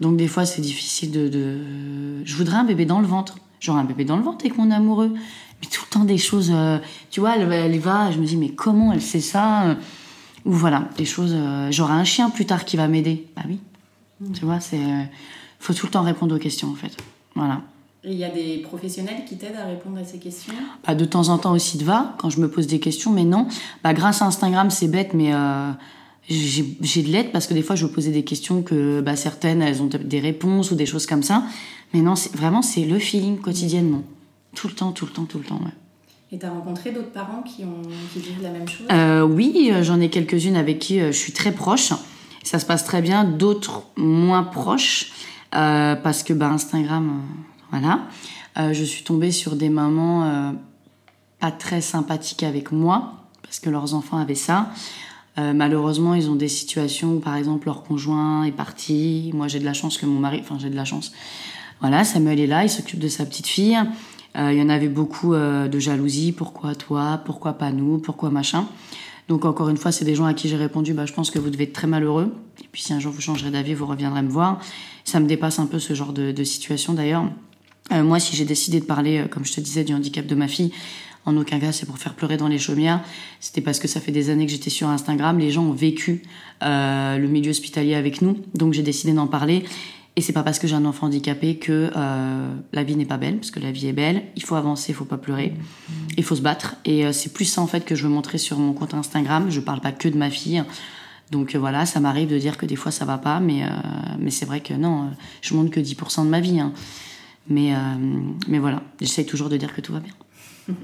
Donc des fois, c'est difficile de, de- Je voudrais un bébé dans le ventre. J'aurais un bébé dans le ventre avec mon amoureux. Mais tout le temps des choses... euh, Tu vois, elle, elle va, je me dis, mais comment elle sait ça Ou voilà, des choses... euh, J'aurai un chien plus tard qui va m'aider. Bah oui. Tu vois, c'est... euh, faut tout le temps répondre aux questions, en fait. Voilà. Et il y a des professionnels qui t'aident à répondre à ces questions? Bah, de temps en temps aussi de va, quand je me pose des questions, mais non. Bah, grâce à Instagram, c'est bête, mais euh, j'ai de l'aide parce que des fois, je posais des questions que bah, certaines, elles ont des réponses ou des choses comme ça. Mais non, vraiment, c'est le feeling quotidiennement. Tout le temps, tout le temps, tout le temps, ouais. Et t'as rencontré d'autres parents qui, ont, qui vivent la même chose? Euh, oui, euh, j'en ai quelques-unes avec qui je suis très proche. Ça se passe très bien. D'autres moins proches euh, parce que bah, Instagram, voilà. Euh, je suis tombée sur des mamans euh, pas très sympathiques avec moi parce que leurs enfants avaient ça. Euh, malheureusement, ils ont des situations où, par exemple, leur conjoint est parti. Moi, j'ai de la chance que mon mari, enfin, j'ai de la chance. Voilà, Samuel est là, il s'occupe de sa petite fille. Il y en avait beaucoup de jalousie. Pourquoi toi? Pourquoi pas nous? Pourquoi machin? Donc, encore une fois, c'est des gens à qui j'ai répondu bah, je pense que vous devez être très malheureux. Et puis, si un jour vous changerez d'avis, vous reviendrez me voir. Ça me dépasse un peu ce genre de situation d'ailleurs. Euh, moi, si j'ai décidé de parler, euh, comme je te disais, du handicap de ma fille, en aucun cas c'est pour faire pleurer dans les chaumières. C'était parce que ça fait des années que j'étais sur Instagram. Les gens ont vécu euh, le milieu hospitalier avec nous, donc j'ai décidé d'en parler. Et c'est pas parce que j'ai un enfant handicapé que euh, la vie n'est pas belle, parce que la vie est belle. Il faut avancer, il faut pas pleurer, il faut se battre. Et euh, c'est plus ça en fait que je veux montrer sur mon compte Instagram. Je parle pas que de ma fille. Donc euh, voilà, ça m'arrive de dire que des fois ça va pas, mais, euh, mais c'est vrai que non, je montre que 10% de ma vie. hein. Mais, euh, mais voilà, j'essaye toujours de dire que tout va bien.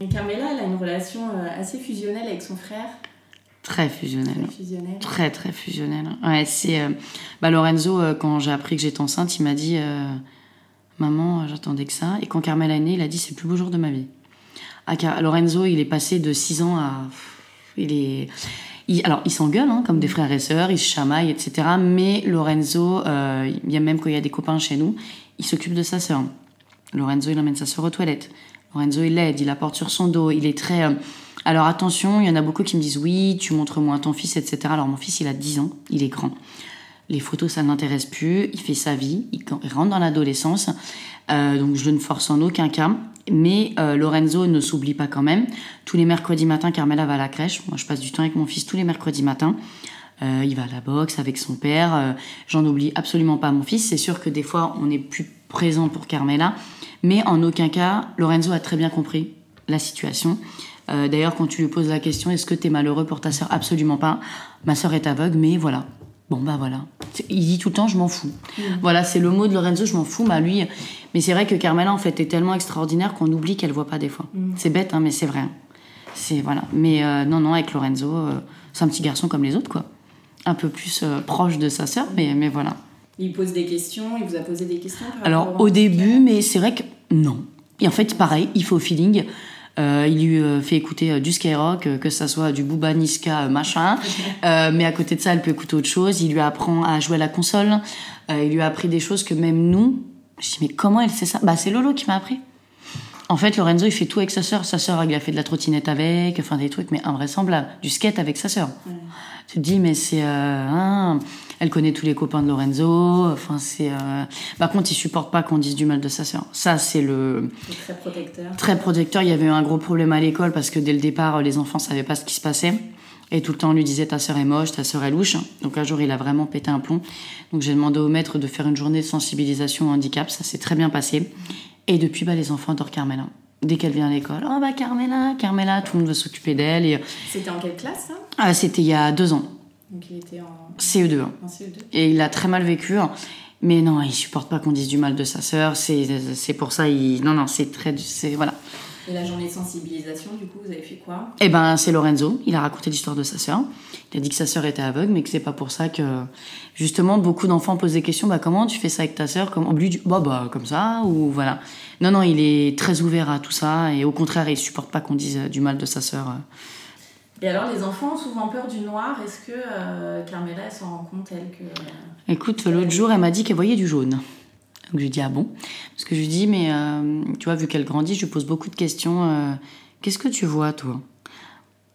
Et Carmela, elle a une relation euh, assez fusionnelle avec son frère. Très fusionnel. Très fusionnelle. Très très fusionnel. Ouais, c'est euh, bah, Lorenzo euh, quand j'ai appris que j'étais enceinte, il m'a dit maman, j'attendais que ça. Et quand Carmel est née, il a dit c'est le plus beau jour de ma vie. Ah, Car- Lorenzo, il est passé de 6 ans à il est il- alors il s'engueule hein, comme des frères et sœurs, il se chamaille, etc. Mais Lorenzo, il y a même quand il y a des copains chez nous, il s'occupe de sa sœur. Lorenzo, il emmène sa sœur aux toilettes. Lorenzo, il l'aide, il la porte sur son dos. Il est très. euh, Alors attention, il y en a beaucoup qui me disent oui, tu montres moins ton fils, etc. Alors mon fils, il a 10 ans, il est grand. Les photos, ça ne l'intéresse plus. Il fait sa vie, il, il rentre dans l'adolescence. Euh, donc je ne force en aucun cas. Mais euh, Lorenzo ne s'oublie pas quand même. Tous les mercredis matins, Carmela va à la crèche. Moi, je passe du temps avec mon fils tous les mercredis matins. Euh, il va à la boxe avec son père. Euh, J'en oublie absolument pas mon fils. C'est sûr que des fois, on est plus présent pour Carmela. Mais en aucun cas, Lorenzo a très bien compris la situation. Euh, D'ailleurs, quand tu lui poses la question, est-ce que tu es malheureux pour ta sœur? Absolument pas. Ma sœur est aveugle, mais voilà. Bon, bah voilà. Il dit tout le temps, je m'en fous. Voilà, c'est le mot de Lorenzo, je m'en fous. Bah lui, mais c'est vrai que Carmela, en fait, est tellement extraordinaire qu'on oublie qu'elle voit pas des fois. C'est bête, hein, mais c'est vrai. C'est voilà. Mais euh, non, non, avec Lorenzo, euh, c'est un petit garçon comme les autres, quoi. Un peu plus euh, proche de sa sœur, mais, mais voilà. Il pose des questions, il vous a posé des questions par Alors au début, mais c'est vrai que non. Et en fait, pareil, il fait au feeling. Euh, il lui euh, fait écouter euh, du skyrock, que ça soit du Booba Niska, machin. Mais à côté de ça, elle peut écouter autre chose. Il lui apprend à jouer à la console. Il lui a appris des choses que même nous. Je dis mais comment elle sait ça? Bah c'est Lolo qui m'a appris. En fait, Lorenzo, il fait tout avec sa sœur. Sa sœur, il a fait de la trottinette avec, enfin des trucs, mais invraisemblables. Du skate avec sa sœur. Tu te dis, mais c'est. euh, hein, elle connaît tous les copains de Lorenzo. Enfin, c'est. euh, Par contre, il supporte pas qu'on dise du mal de sa sœur. Ça, c'est le très protecteur. très protecteur. Il y avait eu un gros problème à l'école parce que dès le départ, les enfants savaient pas ce qui se passait. Et tout le temps, on lui disait ta sœur est moche, ta sœur est louche. Donc un jour, il a vraiment pété un plomb. Donc j'ai demandé au maître de faire une journée de sensibilisation au handicap. Ça s'est très bien passé. Et depuis, bah, les enfants adorent Carmela. Dès qu'elle vient à l'école, oh bah Carmela, Carmela, tout le monde veut s'occuper d'elle. Et C'était en quelle classe ça? ah, c'était il y a deux ans, Donc il était en, CE2. hein. en CE2. Et il a très mal vécu. hein. Mais non, il supporte pas qu'on dise du mal de sa sœur. C'est, pour ça, il, non, non, c'est très, voilà. Et la journée de sensibilisation, du coup, vous avez fait quoi? Eh ben, c'est Lorenzo. Il a raconté l'histoire de sa sœur. Il a dit que sa sœur était aveugle, mais que c'est pas pour ça que, justement, beaucoup d'enfants posent des questions. Bah, comment tu fais ça avec ta sœur? Comment lui, dit, bah, bah, comme ça, ou voilà. Non, non, il est très ouvert à tout ça, et au contraire, il supporte pas qu'on dise du mal de sa sœur. Et alors, les enfants ont souvent peur du noir. Est-ce que euh, Carmela s'en rend compte, elle, que. Écoute, l'autre jour, elle m'a dit qu'elle voyait du jaune. Donc je lui dis ah bon? Parce que je lui dis mais euh, tu vois vu qu'elle grandit, je lui pose beaucoup de questions. euh, Qu'est-ce que tu vois toi?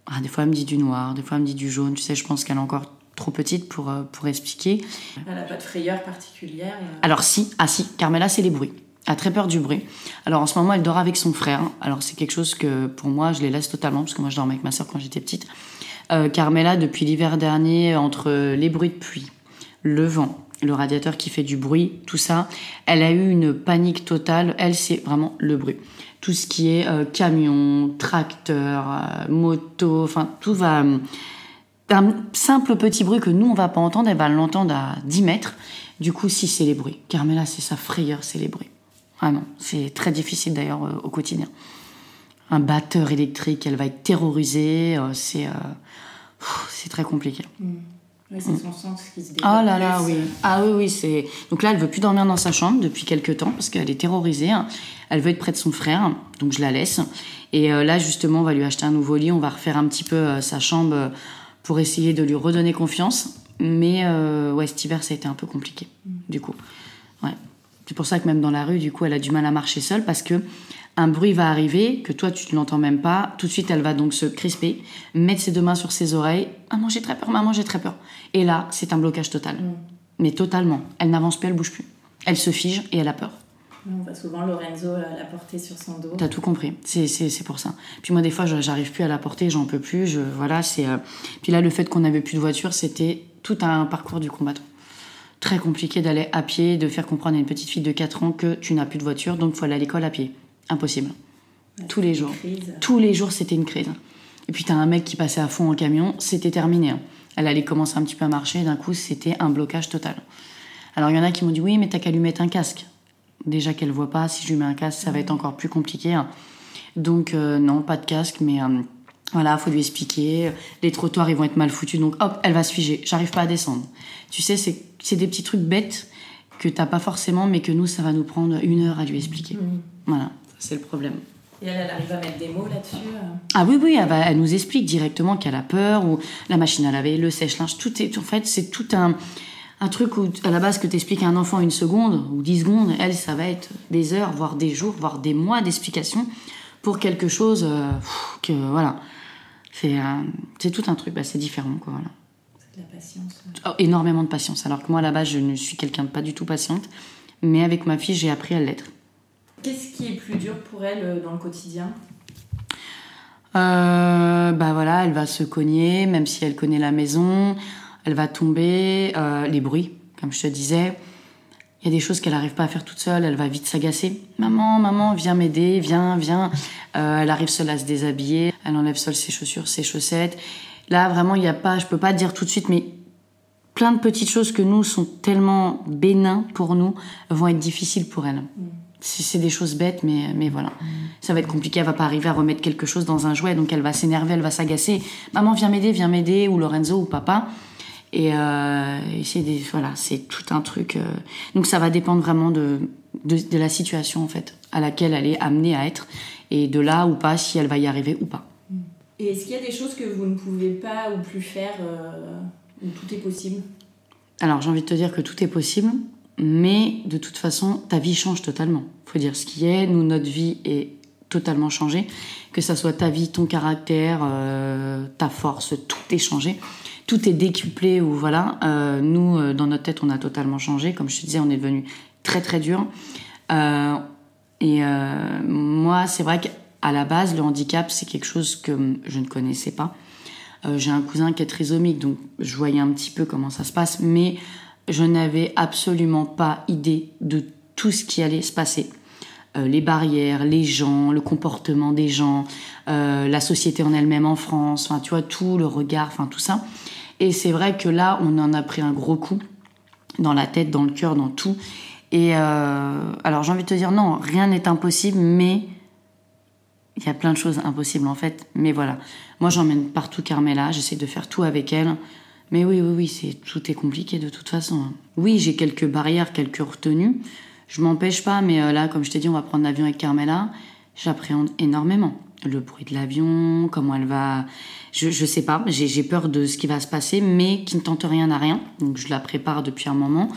Ah, Des fois elle me dit du noir, des fois elle me dit du jaune. Tu sais, je pense qu'elle est encore trop petite pour euh, pour expliquer. Elle n'a pas de frayeur particulière. et- Alors si, ah si, Carmela c'est les bruits. Elle a très peur du bruit. Alors en ce moment elle dort avec son frère. Alors c'est quelque chose que pour moi je les laisse totalement parce que moi je dormais avec ma soeur quand j'étais petite. Carmela depuis l'hiver dernier entre les bruits de pluie, le vent, le radiateur qui fait du bruit, tout ça, elle a eu une panique totale. Elle c'est vraiment le bruit. Tout ce qui est euh, camion, tracteur, euh, moto, enfin tout va un simple petit bruit que nous on va pas entendre, elle va l'entendre à 10 mètres. Du coup, si c'est les bruits. Carmela, c'est sa frayeur, c'est les bruits. Vraiment, c'est très difficile d'ailleurs euh, au quotidien. Un batteur électrique, elle va être terrorisée, euh, c'est euh, très compliqué. C'est son sens qui se Oh développe là là, oui. Ah oui, oui, c'est. Donc là, elle veut plus dormir dans sa chambre depuis quelques temps parce qu'elle est terrorisée. Elle veut être près de son frère, donc je la laisse. Et euh, là, justement, on va lui acheter un nouveau lit. On va refaire un petit peu euh, sa chambre euh, pour essayer de lui redonner confiance. Mais euh, ouais, cet hiver, ça a été un peu compliqué, du coup. Ouais. C'est pour ça que même dans la rue, du coup, elle a du mal à marcher seule parce que un bruit va arriver, que toi tu ne l'entends même pas. Tout de suite, elle va donc se crisper, mettre ses deux mains sur ses oreilles. Maman, j'ai très peur, maman, j'ai très peur. Et là, c'est un blocage total. Mais totalement. Elle n'avance plus, elle bouge plus. Elle se fige et elle a peur. On voit souvent Lorenzo la, la porter sur son dos. T'as tout compris. C'est, pour ça. Puis moi, des fois, je- j'arrive plus à la porter, j'en peux plus. Je, voilà, c'est. euh, Puis là, le fait qu'on n'avait plus de voiture, c'était tout un parcours du combattant. Très compliqué d'aller à pied, de faire comprendre à une petite fille de 4 ans que tu n'as plus de voiture, donc faut aller à l'école à pied. Impossible. Tous les jours. Crise. Tous les jours, c'était une crise. Et puis, t'as un mec qui passait à fond en camion, c'était terminé. hein. Elle allait commencer un petit peu à marcher, et d'un coup, c'était un blocage total. Alors, il y en a qui m'ont dit oui, mais t'as qu'à lui mettre un casque. Déjà qu'elle voit pas, si je lui mets un casque, ça va être encore plus compliqué. hein. Donc, euh, non, pas de casque, mais euh, voilà, faut lui expliquer. Les trottoirs, ils vont être mal foutus, donc hop, elle va se figer. J'arrive pas à descendre. Tu sais, c'est c'est des petits trucs bêtes que t'as pas forcément, mais que nous, ça va nous prendre une heure à lui expliquer. Voilà, c'est le problème. Et elle, elle arrive à mettre des mots là-dessus. euh. Ah oui, oui, elle, va- elle nous explique directement qu'elle a peur, ou la machine à laver, le sèche-linge, tout est, en fait, c'est tout un, un truc où, à la base, que t'expliques à un enfant une seconde ou dix secondes, elle, ça va être des heures, voire des jours, voire des mois d'explication pour quelque chose euh, que, voilà, c'est euh, c'est tout un truc, bah, c'est différent, quoi, voilà. C'est de la patience. Oh, énormément de patience, alors que moi, à la base, je ne suis quelqu'un de pas du tout patiente, mais avec ma fille, j'ai appris à l'être. Qu'est-ce qui est plus dur pour elle euh, dans le quotidien? Euh, bah voilà, elle va se cogner, même si elle connaît la maison, elle va tomber, euh, les bruits, comme je te disais. Il y a des choses qu'elle n'arrive pas à faire toute seule, elle va vite s'agacer. Maman, maman, viens m'aider, viens, viens. Euh, elle arrive seule à se déshabiller, elle enlève seule ses chaussures, ses chaussettes. Là, vraiment, il n'y a pas, je peux pas te dire tout de suite, mais plein de petites choses que nous sont tellement bénins pour nous vont être difficiles pour elle. C'est c'est des choses bêtes, mais, mais voilà. Ça va être compliqué, elle va pas arriver à remettre quelque chose dans un jouet, donc elle va s'énerver, elle va s'agacer. Maman, viens m'aider, viens m'aider, ou Lorenzo, ou papa. Et, euh, et c'est des, voilà, c'est tout un truc. euh, donc ça va dépendre vraiment de, de, de la situation, en fait, à laquelle elle est amenée à être, et de là ou pas, si elle va y arriver ou pas. Et est-ce qu'il y a des choses que vous ne pouvez pas ou plus faire euh, où tout est possible? Alors, j'ai envie de te dire que tout est possible, mais de toute façon, ta vie change totalement. Faut dire ce qui est. Nous, notre vie est totalement changée. Que ça soit ta vie, ton caractère, euh, ta force, tout est changé. Tout est décuplé ou voilà. Euh, nous, euh, dans notre tête, on a totalement changé. Comme je te disais, on est devenu très très dur. Et moi, c'est vrai qu'à la base, le handicap, c'est quelque chose que je ne connaissais pas. J'ai un cousin qui est trisomique, donc je voyais un petit peu comment ça se passe, mais je n'avais absolument pas idée de tout ce qui allait se passer. Euh, les barrières, les gens, le comportement des gens, euh, la société en elle-même en France, enfin tu vois tout le regard, enfin tout ça. Et c'est vrai que là, on en a pris un gros coup dans la tête, dans le cœur, dans tout. Et euh, alors j'ai envie de te dire non, rien n'est impossible, mais Il y a plein de choses impossibles en fait. Mais voilà, moi j'emmène partout Carmela, j'essaie de faire tout avec elle. Mais oui, oui, oui, c'est tout est compliqué de toute façon. Oui, j'ai quelques barrières, quelques retenues. Je m'empêche pas, mais euh, là, comme je t'ai dit, on va prendre l'avion avec Carmela. J'appréhende énormément le bruit de l'avion, comment elle va. Je, je sais pas, j'ai peur de ce qui va se passer, mais qui ne tente rien à rien. Donc je la prépare depuis un moment.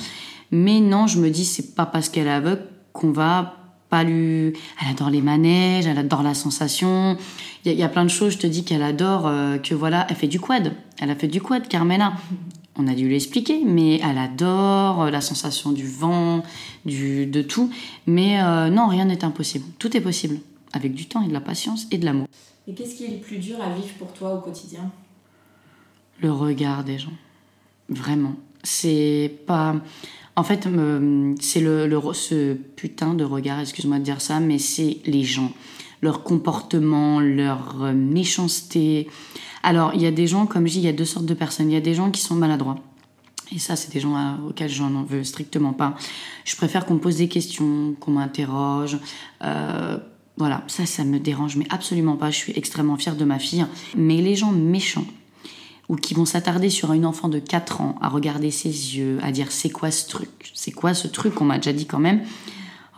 Mais non, je me dis, c'est pas parce qu'elle est aveugle qu'on va pas lui. Elle adore les manèges, elle adore la sensation. Il y, a plein de choses, je te dis qu'elle adore, euh, que voilà, elle fait du quad. Elle a fait du quad, Carmela. On a dû lui expliquer, mais elle adore euh, la sensation du vent, du, de tout. Mais euh, non, rien n'est impossible. Tout est possible, avec du temps et de la patience et de l'amour. Et qu'est-ce qui est le plus dur à vivre pour toi au quotidien? Le regard des gens. Vraiment. C'est pas. En fait, c'est le, ce putain de regard, excuse-moi de dire ça, mais c'est les gens leur comportement, leur euh, méchanceté. Alors, il y a des gens, comme je dis, il y a deux sortes de personnes. Il y a des gens qui sont maladroits. Et ça, c'est des gens euh, auxquels j'en veux strictement pas. Je préfère qu'on me pose des questions, qu'on m'interroge. Euh, voilà, ça, ça me dérange, mais absolument pas. Je suis extrêmement fière de ma fille. Mais les gens méchants, ou qui vont s'attarder sur une enfant de 4 ans, à regarder ses yeux, à dire c'est quoi ce truc? C'est quoi ce truc? On m'a déjà dit quand même.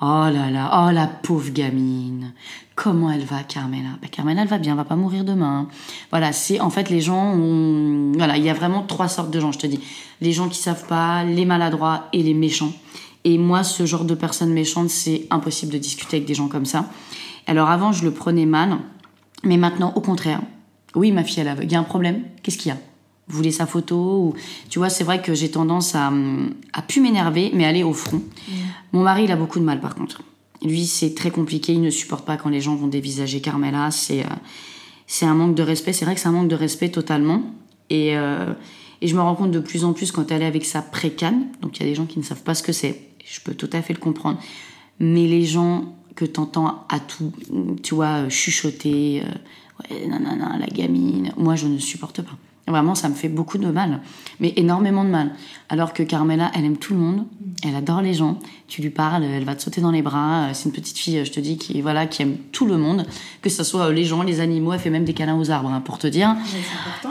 Oh là là, oh la pauvre gamine. Comment elle va, Carmela? Bah, Carmela, elle va bien, elle va pas mourir demain. Voilà, c'est en fait les gens. Voilà, il y a vraiment trois sortes de gens, je te dis. Les gens qui savent pas, les maladroits et les méchants. Et moi, ce genre de personnes méchantes, c'est impossible de discuter avec des gens comme ça. Alors avant, je le prenais mal, mais maintenant, au contraire. Oui, ma fille, elle a. Il y a un problème. Qu'est-ce qu'il y a? Vous voulez sa photo ou... Tu vois, c'est vrai que j'ai tendance à, à plus m'énerver, mais aller au front. Mmh. Mon mari, il a beaucoup de mal, par contre. Lui, c'est très compliqué. Il ne supporte pas quand les gens vont dévisager Carmela. C'est euh, c'est un manque de respect. C'est vrai que c'est un manque de respect totalement. Et, euh, et je me rends compte de plus en plus quand elle est avec sa précane. Donc il y a des gens qui ne savent pas ce que c'est. Je peux tout à fait le comprendre. Mais les gens que tu entends à tout, tu vois, chuchoter, euh, ouais, non, non, non, la gamine, moi je ne supporte pas. Vraiment, ça me fait beaucoup de mal, mais énormément de mal. Alors que Carmela, elle aime tout le monde, elle adore les gens. Tu lui parles, elle va te sauter dans les bras. C'est une petite fille, je te dis, qui voilà, qui aime tout le monde, que ce soit les gens, les animaux. Elle fait même des câlins aux arbres, hein, pour te dire.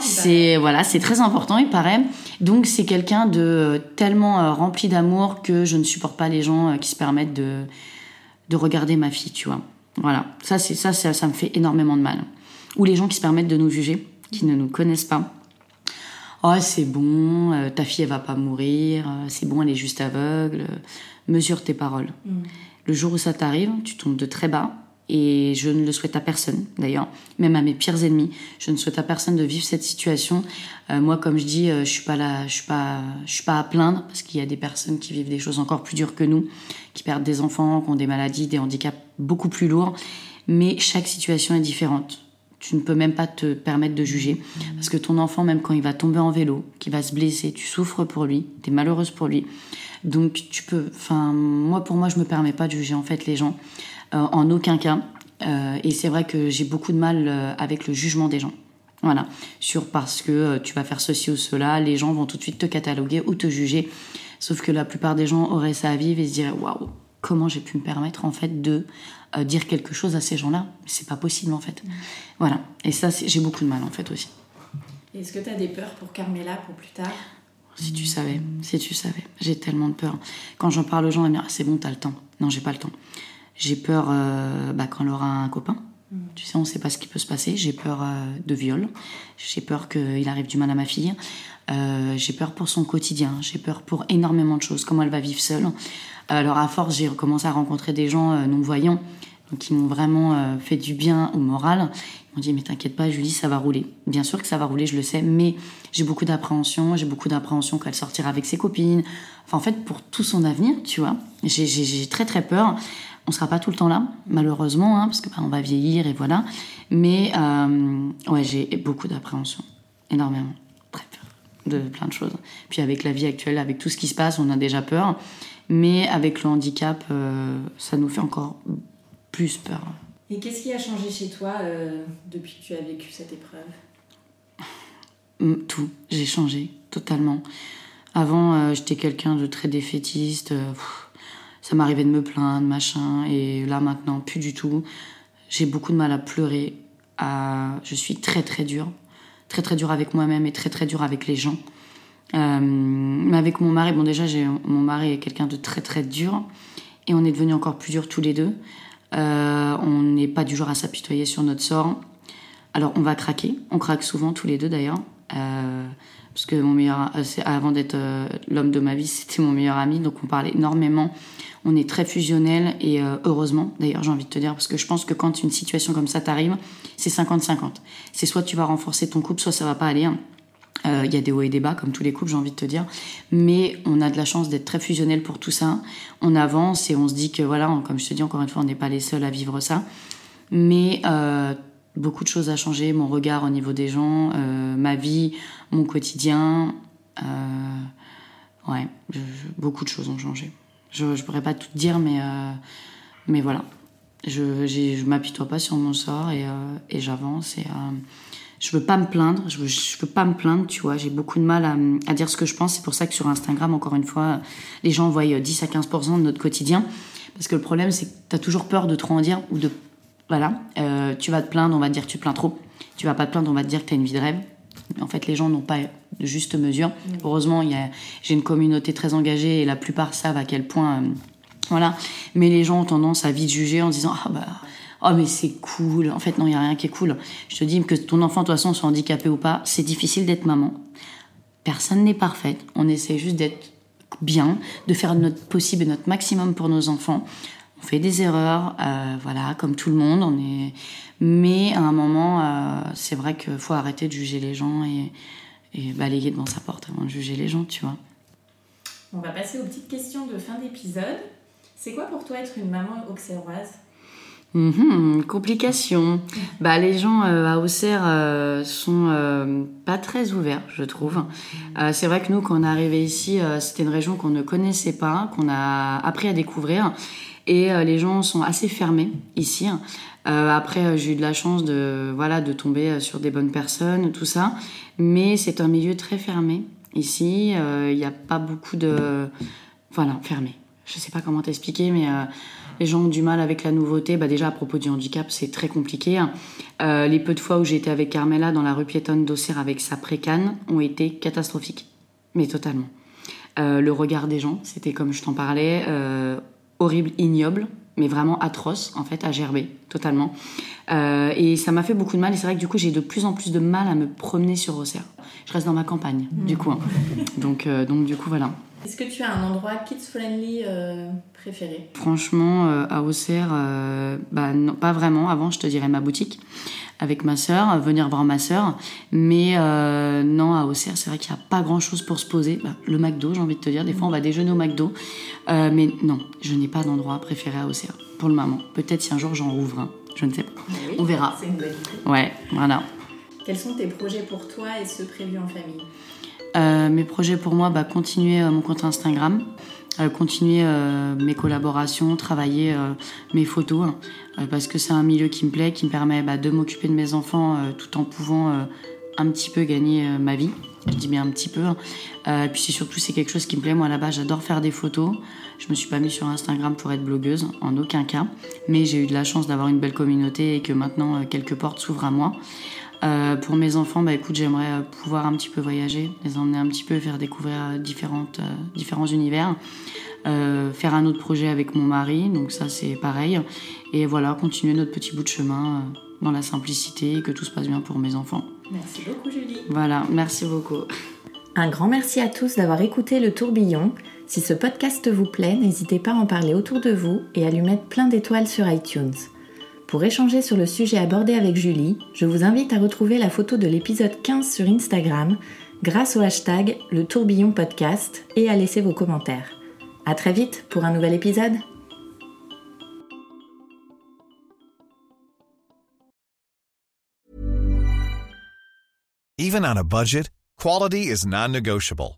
C'est voilà, c'est très important, il paraît. Donc c'est quelqu'un de tellement euh, rempli d'amour que je ne supporte pas les gens euh, qui se permettent de de regarder ma fille, tu vois. Voilà, ça c'est ça, ça, ça me fait énormément de mal. Ou les gens qui se permettent de nous juger, qui ne nous connaissent pas oh c'est bon, euh, ta fille elle va pas mourir, euh, c'est bon, elle est juste aveugle. Euh, mesure tes paroles. Mm. Le jour où ça t'arrive, tu tombes de très bas. Et je ne le souhaite à personne, d'ailleurs, même à mes pires ennemis. Je ne souhaite à personne de vivre cette situation. moi, comme je dis, je suis pas là, je suis pas, je suis pas à plaindre parce qu'il y a des personnes qui vivent des choses encore plus dures que nous, qui perdent des enfants, qui ont des maladies, des handicaps beaucoup plus lourds. Mais chaque situation est différente tu ne peux même pas te permettre de juger. Parce que ton enfant, même quand il va tomber en vélo, qu'il va se blesser, tu souffres pour lui, tu es malheureuse pour lui. Donc tu peux, enfin, moi pour moi, je me permets pas de juger en fait les gens, euh, en aucun cas. Euh, et c'est vrai que j'ai beaucoup de mal euh, avec le jugement des gens. Voilà, sur parce que tu vas faire ceci ou cela, les gens vont tout de suite te cataloguer ou te juger. Sauf que la plupart des gens auraient ça à vivre et se diraient waouh, comment j'ai pu me permettre en fait de euh, dire quelque chose à ces gens-là. C'est pas possible en fait. Voilà. Et ça, j'ai beaucoup de mal en fait aussi. Est-ce que tu as des peurs pour Carmela pour plus tard? Si tu savais, si tu savais. J'ai tellement de peur. Quand j'en parle aux gens, ils me disent ah, c'est bon, t'as le temps. Non, j'ai pas le temps. J'ai peur euh, bah, quand elle aura un copain. Mm. Tu sais, on sait pas ce qui peut se passer. J'ai peur euh, de viol. J'ai peur qu'il arrive du mal à ma fille. j'ai peur pour son quotidien. J'ai peur pour énormément de choses. Comment elle va vivre seule. Alors à force, j'ai commencé à rencontrer des gens non-voyants qui m'ont vraiment euh, fait du bien au moral. Ils m'ont dit mais t'inquiète pas Julie, ça va rouler. Bien sûr que ça va rouler, je le sais, mais j'ai beaucoup d'appréhension, j'ai beaucoup d'appréhension qu'elle sortira avec ses copines. Enfin en fait pour tout son avenir, tu vois, j'ai très très peur. On sera pas tout le temps là, malheureusement, hein, parce que bah, on va vieillir et voilà. Mais euh, ouais, j'ai beaucoup d'appréhension, énormément, très peur de plein de choses. Puis avec la vie actuelle, avec tout ce qui se passe, on a déjà peur. Mais avec le handicap, euh, ça nous fait encore plus peur. Et qu'est-ce qui a changé chez toi euh, depuis que tu as vécu cette épreuve mm, Tout, j'ai changé totalement. Avant, euh, j'étais quelqu'un de très défaitiste. Ça m'arrivait de me plaindre, machin. Et là, maintenant, plus du tout. j'ai beaucoup de mal à pleurer. À... Je suis très très dure. Très très dure avec moi-même et très très dure avec les gens. Euh, mais avec mon mari, bon déjà, mon mari est quelqu'un de très très dur. Et on est devenus encore plus durs tous les deux. Euh, on n'est pas du genre à s'apitoyer sur notre sort. Alors on va craquer. On craque souvent tous les deux d'ailleurs. Euh, parce que mon meilleur, avant d'être l'homme de ma vie, c'était mon meilleur ami, donc on parlait énormément. On est très fusionnel et heureusement, d'ailleurs, j'ai envie de te dire, parce que je pense que quand une situation comme ça t'arrive, c'est 50-50. C'est soit tu vas renforcer ton couple, soit ça va pas aller. Hein. Euh, il y a des hauts et des bas, comme tous les couples, j'ai envie de te dire. Mais on a de la chance d'être très fusionnel pour tout ça. On avance et on se dit que, voilà, comme je te dis encore une fois, on n'est pas les seuls à vivre ça. Mais euh, beaucoup de choses ont changé. Mon regard au niveau des gens, euh, ma vie, mon quotidien. ouais, beaucoup de choses ont changé. Je ne pourrais pas tout dire, mais, mais voilà. Je ne m'apitoie pas sur mon sort et, et j'avance. Et je veux pas me plaindre, je veux, je veux pas me plaindre, tu vois. J'ai beaucoup de mal à, à, dire ce que je pense. C'est pour ça que sur Instagram, encore une fois, les gens voient 10 à 15% de notre quotidien. Parce que le problème, c'est que tu as toujours peur de trop en dire ou de. Voilà, euh, tu vas te plaindre, on va te dire que tu plains trop. Tu vas pas te plaindre, on va te dire que tu as une vie de rêve. En fait, les gens n'ont pas de juste mesure. Mmh. Heureusement, j'ai une communauté très engagée et la plupart savent à quel point. Euh, voilà. Mais les gens ont tendance à vite juger en disant Ah bah oh mais c'est cool. En fait non, il y a rien qui est cool. Je te dis que ton enfant de toute façon soit handicapé ou pas, c'est difficile d'être maman. Personne n'est parfaite. On essaie juste d'être bien, de faire notre possible et notre maximum pour nos enfants. On fait des erreurs, euh, voilà, comme tout le monde. On est, mais à un moment, euh, c'est vrai qu'il faut arrêter de juger les gens et, et balayer devant sa porte avant de juger les gens, tu vois. On va passer aux petites questions de fin d'épisode. C'est quoi pour toi être une maman auxerroise Mhm, complication. Bah, les gens euh, à Auxerre euh, sont euh, pas très ouverts, je trouve. c'est vrai que nous, quand on est arrivé ici, c'était une région qu'on ne connaissait pas, qu'on a appris à découvrir. Et les gens sont assez fermés ici. après, j'ai eu de la chance de, voilà, de tomber sur des bonnes personnes, tout ça. Mais c'est un milieu très fermé ici. Il n'y a pas beaucoup de... Voilà, fermé. Je sais pas comment t'expliquer, mais les gens ont du mal avec la nouveauté. Bah déjà, à propos du handicap, c'est très compliqué. Euh, les peu de fois où j'ai été avec Carmela dans la rue piétonne d'Auxerre avec sa précane ont été catastrophiques. Mais totalement. Euh, le regard des gens, c'était comme je t'en parlais, euh, horrible, ignoble, mais vraiment atroce, en fait, à gerber, totalement. et ça m'a fait beaucoup de mal. Et c'est vrai que du coup, j'ai de plus en plus de mal à me promener sur Auxerre. Je reste dans ma campagne, du coup. Hein. Donc, donc, du coup, voilà. Est-ce que tu as un endroit kids-friendly euh, préféré? Franchement, euh, à Auxerre, euh, bah, non, pas vraiment. Avant, je te dirais ma boutique avec ma sœur, venir voir ma sœur. Mais non, à Auxerre, c'est vrai qu'il n'y a pas grand-chose pour se poser. Bah, le McDo, j'ai envie de te dire. Des fois, on va déjeuner au McDo. mais non, je n'ai pas d'endroit préféré à Auxerre, pour le moment. Peut-être si un jour j'en rouvre un. Je ne sais pas. on verra. C'est une bonne idée. Ouais, voilà. Quels sont tes projets pour toi et ceux prévus en famille? Euh, mes projets pour moi, bah, continuer euh, mon compte Instagram, euh, continuer mes collaborations, travailler mes photos, hein, parce que c'est un milieu qui me plaît, qui me permet bah, de m'occuper de mes enfants tout en pouvant un petit peu gagner ma vie. Je dis bien un petit peu. Hein. puis surtout, c'est quelque chose qui me plaît. Moi, là-bas, j'adore faire des photos. Je me suis pas mise sur Instagram pour être blogueuse, en aucun cas. Mais j'ai eu de la chance d'avoir une belle communauté et que maintenant, quelques portes s'ouvrent à moi. Euh, pour mes enfants, bah écoute, j'aimerais euh, pouvoir un petit peu voyager, les emmener un petit peu, faire découvrir euh, différentes, différents univers. faire un autre projet avec mon mari, donc ça c'est pareil. Et voilà, continuer notre petit bout de chemin dans la simplicité et que tout se passe bien pour mes enfants. Merci beaucoup Julie. Voilà, merci beaucoup. Un grand merci à tous d'avoir écouté le tourbillon. Si ce podcast vous plaît, n'hésitez pas à en parler autour de vous et à lui mettre plein d'étoiles sur iTunes. Pour échanger sur le sujet abordé avec Julie, je vous invite à retrouver la photo de l'épisode 15 sur Instagram grâce au hashtag le tourbillon podcast et à laisser vos commentaires. À très vite pour un nouvel épisode. Even on a budget, quality is non-negotiable.